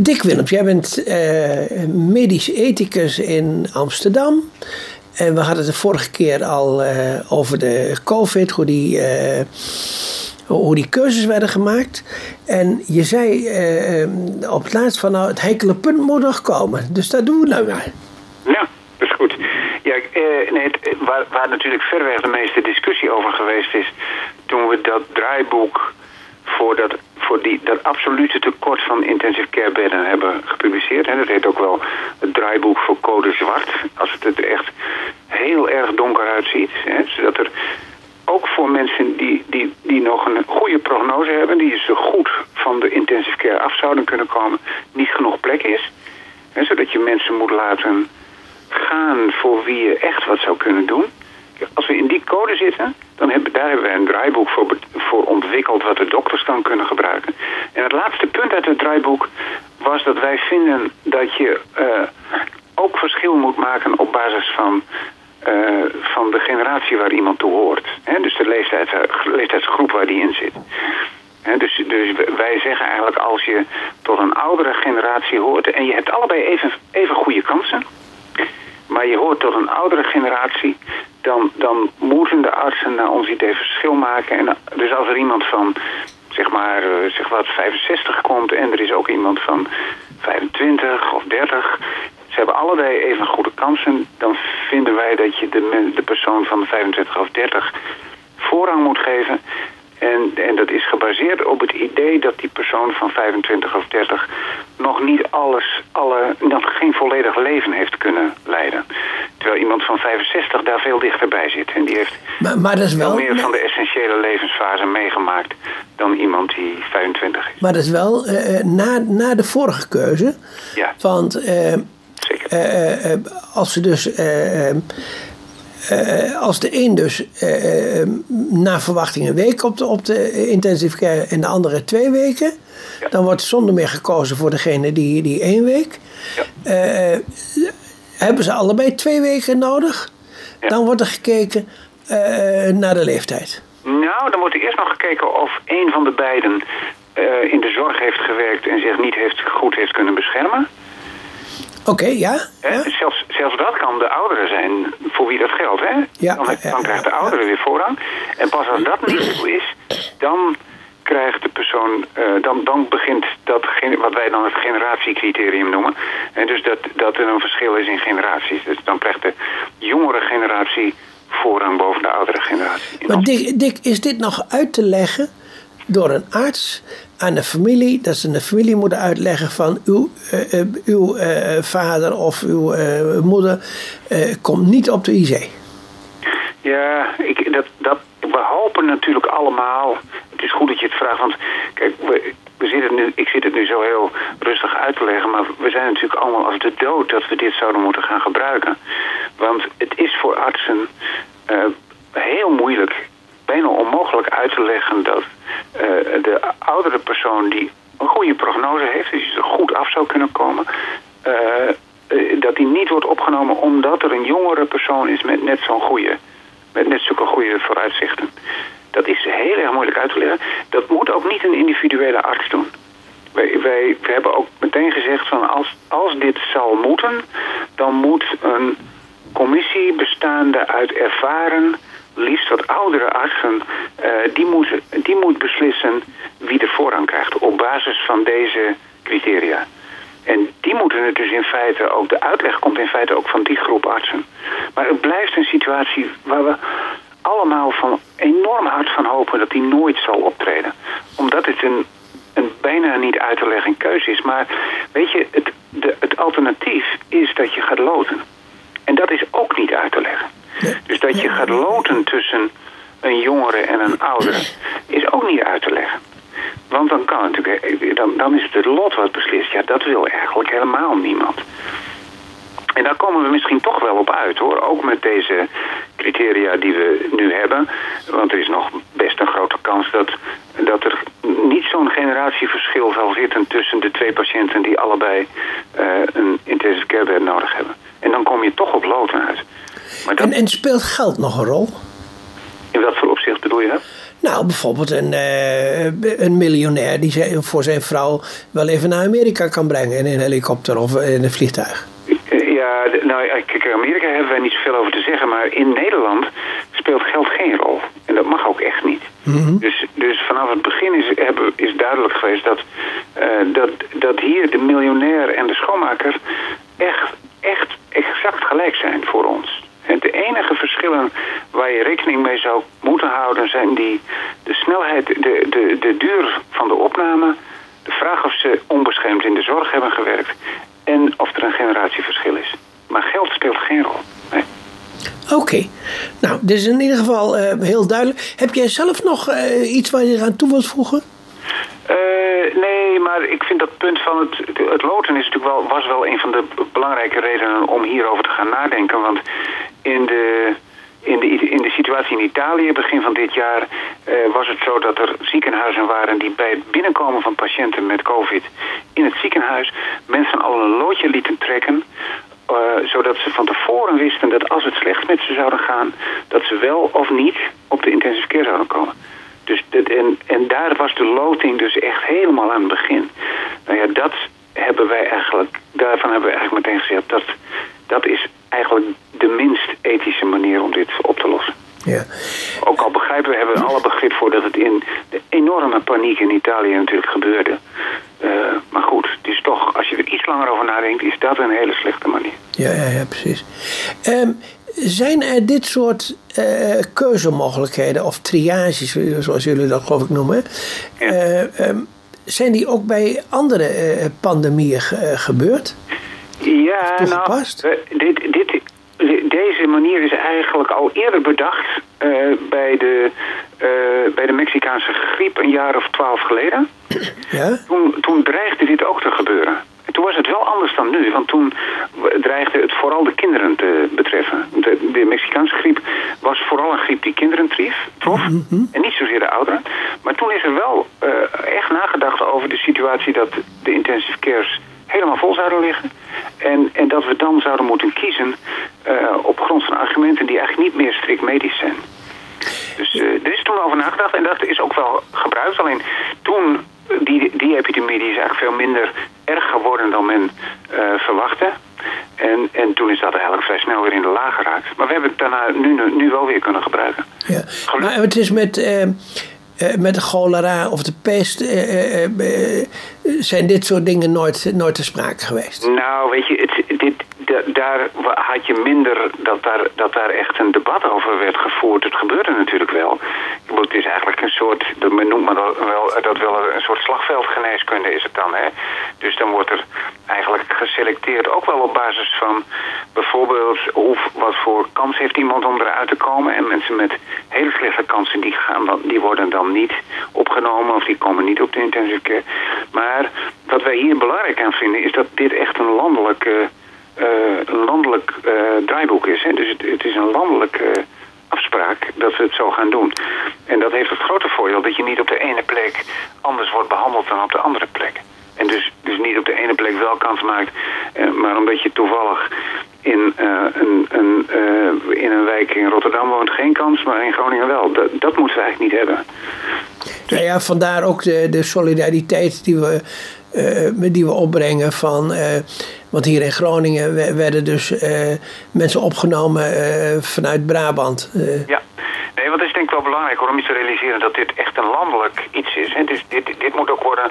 Dick Willems, jij bent uh, medisch ethicus in Amsterdam. En we hadden het de vorige keer al uh, over de COVID, hoe die, uh, hoe die keuzes werden gemaakt. En je zei op het laatst van nou, het heikele punt moet nog komen. Dus dat doen we nou maar. Ja, dat is goed. Ja, nee, het, waar, waar natuurlijk verreweg de meeste discussie over geweest is... toen we dat draaiboek voor dat, voor die, dat absolute tekort van intensive care bedden hebben gepubliceerd. En dat heet ook wel het draaiboek voor code zwart. Als het er echt heel erg donker uitziet. Hè, zodat er ook voor mensen die, die, die nog een goede prognose hebben... die zo goed van de intensive care af zouden kunnen komen... niet genoeg plek is. Hè, zodat je mensen moet laten gaan voor wie je echt wat zou kunnen doen als we in die code zitten, dan hebben, daar hebben we een draaiboek voor, ontwikkeld wat de dokters dan kunnen gebruiken. En het laatste punt uit het draaiboek was dat wij vinden dat je uh, ook verschil moet maken op basis van, uh, van de generatie waar iemand toe hoort. Dus de leeftijd, leeftijdsgroep waar die in zit. Dus, dus wij zeggen eigenlijk als je tot een oudere generatie hoort en je hebt allebei even, even goede kansen maar je hoort tot een oudere generatie, dan, dan moeten de artsen naar ons idee verschil maken. En dus als er iemand van, zeg maar, eh, zeg wat, 65 komt en er is ook iemand van 25 of 30... Ze hebben allebei even goede kansen. Dan vinden wij dat je de, de persoon van 25 of 30 voorrang moet geven. En, en dat is gebaseerd op het idee dat die persoon van 25 of 30 nog niet alles, alle, nog geen volledig leven heeft kunnen leiden. Terwijl iemand van 65 daar veel dichterbij zit. En die heeft maar, maar dat is wel, veel meer van de essentiële levensfase meegemaakt dan iemand die 25 is. Maar dat is wel uh, na, na de vorige keuze. Ja. Want uh, Zeker. als ze dus uh, als de een dus uh, na verwachting een week op de, op de intensive care en de andere twee weken, ja. dan wordt zonder meer gekozen voor degene die, die één week. Ja. Uh, hebben ze allebei twee weken nodig? Ja. Dan wordt er gekeken naar de leeftijd. Nou, dan wordt er eerst nog gekeken of een van de beiden in de zorg heeft gewerkt en zich niet heeft, goed heeft kunnen beschermen. Oké, okay, ja. ja. Zelfs, zelfs dat kan de ouderen zijn voor wie dat geldt. Hè? Ja, dan, dan krijgt de oudere weer voorrang. En pas als dat niet zo is, dan krijgt de persoon, uh, dan, dan begint dat wat wij dan het generatiecriterium noemen. En dus dat, dat er een verschil is in generaties. Dus dan krijgt de jongere generatie voorrang boven de oudere generatie. Maar Dick, Dick, is dit nog uit te leggen door een arts aan de familie, dat ze de familie moeten uitleggen van uw, uh, uw uh, vader of uw moeder komt niet op de IC. Ja, ik, dat, dat, we hopen natuurlijk allemaal. Het is goed dat je het vraagt, want kijk, we, we zitten nu, ik zit het nu zo heel rustig uit te leggen, maar we zijn natuurlijk allemaal als de dood dat we dit zouden moeten gaan gebruiken. Want het is voor artsen heel moeilijk bijna onmogelijk uit te leggen dat de oudere persoon die een goede prognose heeft, dus er goed af zou kunnen komen, uh, uh, dat die niet wordt opgenomen omdat er een jongere persoon is met net zo'n goede, met net zulke goede vooruitzichten. Dat is heel erg moeilijk uit te leggen. Dat moet ook niet een individuele arts doen. Wij, wij, we hebben ook meteen gezegd van als, als dit zal moeten, dan moet een commissie bestaande uit ervaren liefst wat oudere artsen, uh, die, moet, die moet beslissen wie de voorrang krijgt op basis van deze criteria. En die moeten het dus in feite ook, de uitleg komt in feite ook van die groep artsen. Maar het blijft een situatie waar we allemaal van enorm hard van hopen dat die nooit zal optreden. Omdat het een, een bijna niet uit te leggen keuze is. Maar weet je, het, de, het alternatief is dat je gaat loten. En dat is ook niet uit te leggen. Dat je gaat loten tussen een jongere en een oudere is ook niet uit te leggen. Want dan kan natuurlijk, eh, dan, dan is het het lot wat beslist. Ja, dat wil eigenlijk helemaal niemand. En daar komen we misschien toch wel op uit hoor. Ook met deze criteria die we nu hebben. Want er is nog best een grote kans dat, dat er niet zo'n generatieverschil zal zitten tussen de twee patiënten die allebei uh, een intensive care bed nodig hebben. En dan kom je toch op loten uit. En, en speelt geld nog een rol? In wat voor opzicht bedoel je dat? Nou, bijvoorbeeld een, een miljonair die voor zijn vrouw wel even naar Amerika kan brengen in een helikopter of in een vliegtuig. Ja, nou, kijk, Amerika hebben wij niet zoveel over te zeggen, maar in Nederland speelt geld geen rol. En dat mag ook echt niet. Mhm. dus, dus vanaf het begin is, hebben, is duidelijk geweest dat, dat, dat hier de miljonair en de schoonmaker echt, echt exact gelijk zijn voor ons. En de enige verschillen waar je rekening mee zou moeten houden zijn die, de snelheid, de, de, de duur van de opname, de vraag of ze onbeschermd in de zorg hebben gewerkt en of er een generatieverschil is. Maar geld speelt geen rol. Nee. Oké, nou, dit is in ieder geval heel duidelijk. Heb jij zelf nog iets waar je eraan toe wilt voegen? nee, maar ik vind dat punt van het, het loten is natuurlijk wel, was wel een van de belangrijke redenen om hierover te gaan nadenken. Want in de, in de, in de situatie in Italië begin van dit jaar was het zo dat er ziekenhuizen waren die bij het binnenkomen van patiënten met COVID in het ziekenhuis mensen al een loodje lieten trekken. zodat ze van tevoren wisten dat als het slecht met ze zouden gaan, dat ze wel of niet op de intensive care zouden komen. Dus dat, en, en daar was de loting dus echt helemaal aan het begin. Nou ja, dat hebben wij eigenlijk, daarvan hebben we eigenlijk meteen gezegd, dat, dat is eigenlijk de minst ethische manier om dit op te lossen. Ja. Ook al begrijpen we, hebben dat het in de enorme paniek in Italië natuurlijk gebeurde. Uh, maar goed, het is toch, als je er iets langer over nadenkt, is dat een hele slechte manier. Ja, ja, ja precies. Um, zijn er dit soort uh, keuzemogelijkheden of triages, zoals jullie dat geloof ik noemen, Ja. uh, um, zijn die ook bij andere pandemieën gebeurd? Ja, nou, dit, dit, deze manier is eigenlijk al eerder bedacht bij, de, bij de Mexicaanse griep een jaar of twaalf geleden. Ja? Toen, toen dreigde dit ook te gebeuren. Toen was het wel anders dan nu, want toen dreigde het vooral de kinderen te betreffen. De, de Mexicaanse griep was vooral een griep die kinderen trief, trof, mm -hmm. en niet zozeer de ouderen. Maar toen is er wel uh, echt nagedacht over de situatie dat de intensive cares helemaal vol zouden liggen. En, en dat we dan zouden moeten kiezen uh, op grond van argumenten die eigenlijk niet meer strikt medisch zijn. Dus uh, er is toen over nagedacht en dat is ook wel gebruikt. Alleen toen, die, die epidemie die is eigenlijk veel minder erg geworden dan men uh, verwachtte. En, en toen is dat eigenlijk vrij snel weer in de laag geraakt. Maar we hebben het daarna nu, nu wel weer kunnen gebruiken. Ja. Maar het is met, uh, met de cholera of de pest... zijn dit soort dingen nooit, nooit te sprake geweest? Nou, weet je, het, dit, daar had je minder dat daar, dat daar echt een debat over werd gevoerd. Het gebeurde natuurlijk wel. Het is eigenlijk een soort, men noemt maar dat wel, dat wel een soort slagveldgeneeskunde is het dan. Hè? Dus dan wordt er eigenlijk geselecteerd, ook wel op basis van bijvoorbeeld hoe, wat voor kans heeft iemand om eruit te komen. En mensen met hele slechte kansen, die, gaan dan, die worden dan niet opgenomen of die komen niet op de intensive care. Maar wat wij hier belangrijk aan vinden is dat dit echt een landelijke... Uh, een landelijk uh, draaiboek is. Hè? Dus het, is een landelijke uh, afspraak dat we het zo gaan doen. En dat heeft het grote voordeel dat je niet op de ene plek anders wordt behandeld dan op de andere plek. En dus, dus niet op de ene plek wel kans maakt, maar omdat je toevallig in, een, een, in een wijk in Rotterdam woont geen kans, maar in Groningen wel. Dat, dat moeten we eigenlijk niet hebben. Dus... Ja, vandaar ook de, de solidariteit die we die we opbrengen van. Uh, want hier in Groningen werden dus uh, mensen opgenomen vanuit Brabant. Ja, nee, want het is denk ik wel belangrijk hoor, om je te realiseren dat dit echt een landelijk iets is. Hè. Dus dit, dit moet ook worden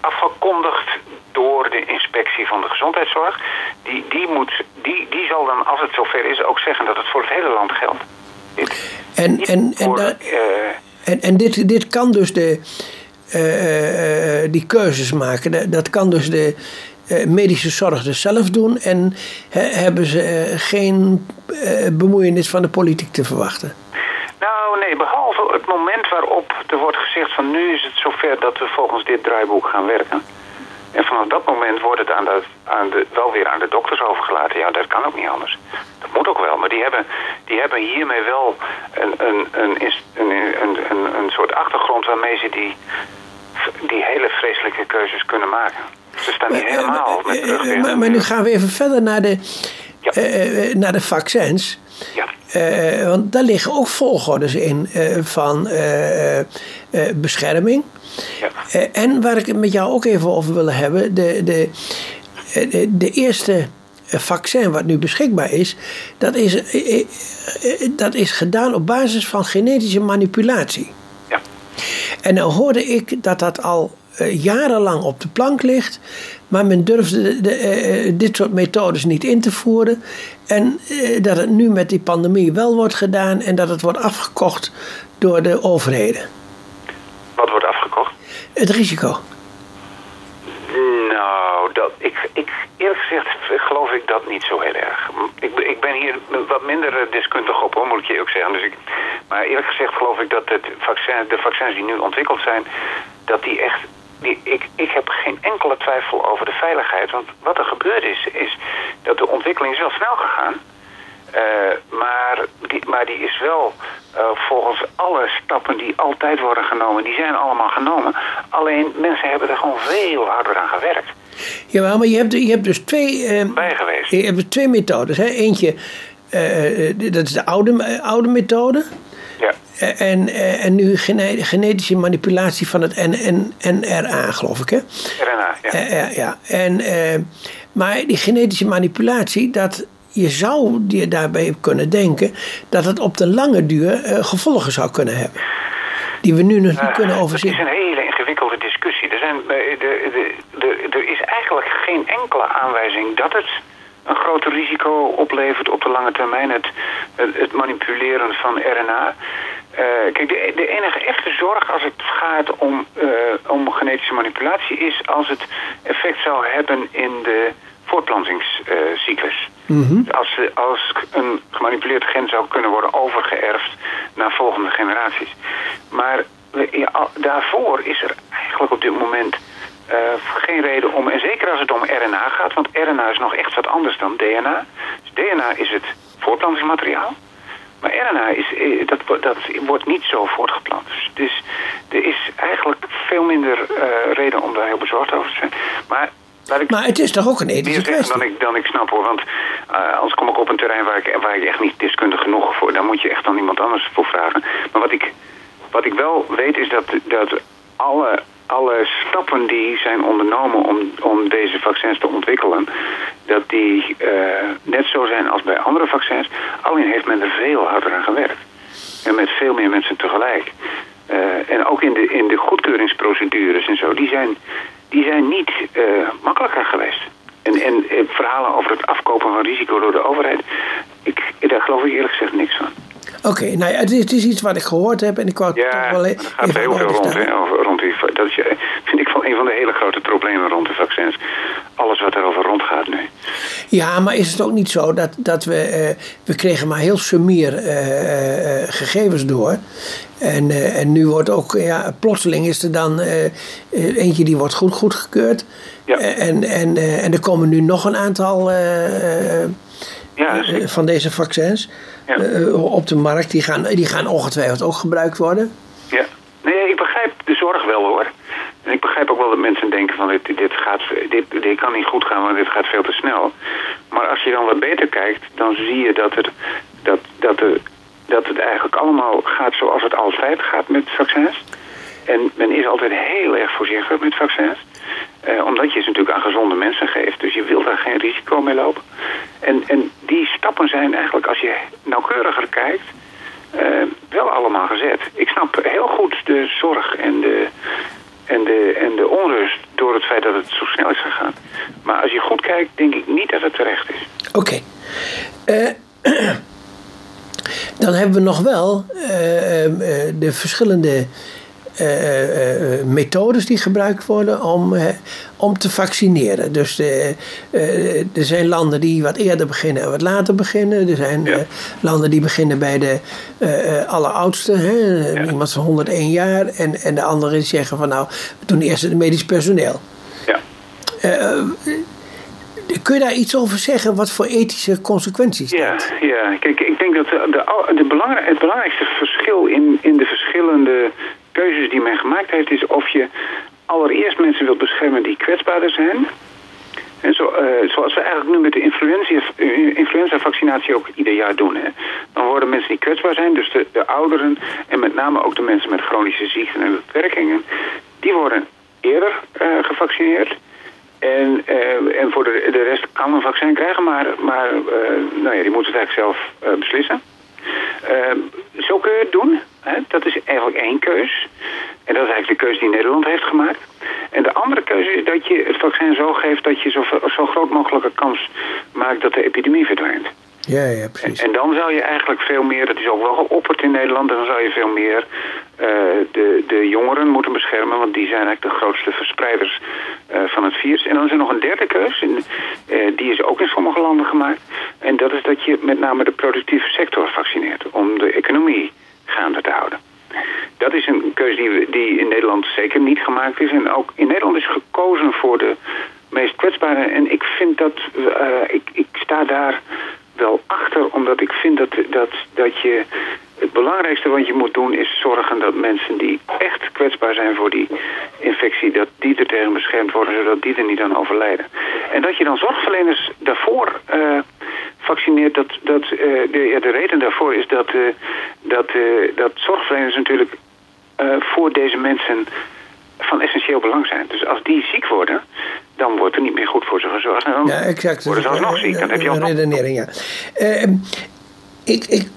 afgekondigd door de inspectie van de gezondheidszorg. Die, die, moet, die, die zal dan, als het zover is, ook zeggen dat het voor het hele land geldt. Dit, en, en, voor, en, en, en dit, dit kan dus de. Uh, uh, die keuzes maken. Dat kan dus de medische zorg dus zelf doen en hebben ze geen bemoeienis van de politiek te verwachten. Nou nee, behalve het moment waarop er wordt gezegd van nu is het zover dat we volgens dit draaiboek gaan werken. En vanaf dat moment wordt het aan de, aan de, wel weer aan de dokters overgelaten. Ja, dat kan ook niet anders. Moet ook wel. Maar die hebben, die hebben hiermee wel een, een, een, een, een, een, een soort achtergrond waarmee ze die, die hele vreselijke keuzes kunnen maken. Ze staan niet helemaal met de rug maar, maar nu gaan we even verder naar de, ja. uh, naar de vaccins. Ja. want daar liggen ook volgordes in van bescherming. Ja. en waar ik het met jou ook even over wil hebben, de, de, de, de eerste vaccin wat nu beschikbaar is, dat is, dat is gedaan op basis van genetische manipulatie. Ja. En dan hoorde ik dat dat al jarenlang op de plank ligt. Maar men durfde de, uh, dit soort methodes niet in te voeren. En uh, dat het nu met die pandemie wel wordt gedaan en dat het wordt afgekocht door de overheden. Wat wordt afgekocht? Het risico. Nou, dat, ik, ik, eerlijk gezegd geloof ik dat niet zo heel erg. Ik, ik ben hier wat minder deskundig op, hoor, moet ik je ook zeggen. Dus ik, maar eerlijk gezegd geloof ik dat de vaccins die nu ontwikkeld zijn, dat die echt ik, ik heb geen enkele twijfel over de veiligheid. Want wat er gebeurd is, is dat de ontwikkeling is wel snel gegaan. Uh, maar, die, maar die is wel uh, volgens alle stappen die altijd worden genomen, die zijn allemaal genomen. Alleen mensen hebben er gewoon veel harder aan gewerkt. Ja, maar je hebt, je hebt dus twee. Bij geweest. Je hebt twee methodes. Hè? Eentje, dat is de oude, oude methode. Ja. En, eh, en nu genetische manipulatie van het NRA, geloof ik, hè? RNA, ja. Eh, ja. En, eh, maar die genetische manipulatie, dat, je zou je daarbij kunnen denken dat het op de lange duur gevolgen zou kunnen hebben. Die we nu nog niet kunnen overzien. Het is een hele ingewikkelde discussie. Er, zijn, de, de, de, er is eigenlijk geen enkele aanwijzing dat het een groter risico oplevert op de lange termijn. Het, het, manipuleren van RNA. Uh, eh, kijk, de, de, enige echte zorg als het gaat om, uh, om genetische manipulatie is als het effect zou hebben in de voortplantingscyclus. Mm als, als een gemanipuleerd gen zou kunnen worden overgeërfd naar volgende generaties. Maar daarvoor is er eigenlijk op dit moment uh, geen reden om, en zeker als het om RNA gaat, want RNA is nog echt wat anders dan DNA. Dus DNA is het voortplantingsmateriaal. Maar RNA is, eh, dat, dat wordt niet zo voortgeplant. Dus er is eigenlijk veel minder uh, reden om daar heel bezorgd over te zijn. Maar ik maar het is toch ook een ethische kwestie? Dan ik, dan ik snap hoor, want uh, anders kom ik op een terrein waar ik, waar ik echt niet deskundig genoeg voor. Daar moet je echt dan iemand anders voor vragen. Maar wat ik, wat ik wel weet is dat, dat alle alle stappen die zijn ondernomen om, om deze vaccins te ontwikkelen, dat die uh, net zo zijn als bij andere vaccins. Alleen heeft men er veel harder aan gewerkt. En met veel meer mensen tegelijk. Uh, en ook in de, in de goedkeuringsprocedures en zo, die zijn, die zijn niet uh, makkelijker geweest. En, en verhalen over het afkopen van risico door de overheid, ik, daar geloof ik eerlijk gezegd niks van. Oké, nou ja, het, is, het, is, iets wat ik gehoord heb en ik wou ja, toch wel even. Het gaat heel veel rond, hè, rond die, dat is, vind ik een van de hele grote problemen rond de vaccins. Alles wat erover rondgaat nu. Ja, maar is het ook niet zo dat, dat we. Uh, we kregen maar heel sumier uh, uh, gegevens door. En, en nu wordt ook, ja, plotseling is er dan eentje die wordt goed goedgekeurd. Ja. en, en, en er komen nu nog een aantal ja, van deze vaccins. Eh, op de markt, die gaan, die gaan ongetwijfeld ook gebruikt worden. Ja, nee, ik begrijp de zorg wel hoor. En ik begrijp ook wel dat mensen denken van dit, dit, gaat, dit, dit kan niet goed gaan, want dit gaat veel te snel. Maar als je dan wat beter kijkt, dan zie je dat het, dat, dat de, dat het eigenlijk allemaal gaat zoals het altijd gaat met vaccins. En men is altijd heel erg voorzichtig met vaccins. Uh, omdat je ze natuurlijk aan gezonde mensen geeft. Dus je wilt daar geen risico mee lopen. En, en die stappen zijn eigenlijk, als je nauwkeuriger kijkt, uh, wel allemaal gezet. Ik snap heel goed de zorg en de, en, de, en de onrust door het feit dat het zo snel is gegaan. Maar als je goed kijkt, denk ik niet dat het terecht is. Oké. Uh, dan hebben we nog wel de verschillende uh, methodes die gebruikt worden om, om te vaccineren. Dus er zijn landen die wat eerder beginnen en wat later beginnen. Er zijn landen die beginnen bij de alleroudste, hè, ja. iemand van 101 jaar. En, en de anderen zeggen van nou, we doen eerst het medisch personeel. Ja. Kun je daar iets over zeggen? Wat voor ethische consequenties ja, Ja, kijk, ik denk dat de, de, de het belangrijkste verschil in, in de verschillende keuzes die men gemaakt heeft is of je allereerst mensen wilt beschermen die kwetsbaarder zijn. En zo, uh, zoals we eigenlijk nu met de influenza-vaccinatie ook ieder jaar doen. Hè. Dan worden mensen die kwetsbaar zijn, dus de, de ouderen en met name ook de mensen met chronische ziekten en beperkingen, die worden eerder uh, gevaccineerd. En, uh, en voor de, de rest kan een vaccin krijgen, maar, maar nou ja, die moeten het eigenlijk zelf beslissen. zo kun je het doen. Dat is eigenlijk één keus. En dat is eigenlijk de keuze die Nederland heeft gemaakt. En de andere keuze is dat je het vaccin zo geeft dat je zo, zo groot mogelijke kans maakt dat de epidemie verdwijnt. Ja, ja, precies. En, en, dan zou je eigenlijk veel meer, dat is ook wel geopperd in Nederland, dan zou je veel meer uh, de, de jongeren moeten beschermen, want die zijn eigenlijk de grootste verspreiders uh, van het virus. En dan is er nog een derde keus, en, uh, die is ook in sommige landen gemaakt. En dat is dat je met name de productieve sector vaccineert, om de economie gaande te houden. Dat is een keuze die, die in Nederland zeker niet gemaakt is. En ook in Nederland is gekozen voor de meest kwetsbare. En ik vind dat, ik, ik sta daar wel achter, omdat ik vind dat, dat, dat je het belangrijkste wat je moet doen is zorgen dat mensen die echt kwetsbaar zijn voor die infectie, dat die er tegen beschermd worden, zodat die er niet aan overlijden. En dat je dan zorgverleners daarvoor uh, vaccineert, dat, dat, uh, de, de reden daarvoor is dat, dat, dat zorgverleners natuurlijk voor deze mensen van essentieel belang zijn. Dus als die ziek worden, dan wordt er niet meer goed voor ze gezorgd. En dan ja, exact. worden ze alsnog ziek. Dan heb je een redenering, ja. Uh, ik, ik,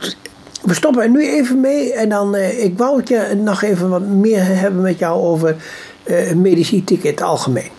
we stoppen er nu even mee en dan, uh, ik wou het je nog even wat meer hebben met jou over uh, in het algemeen.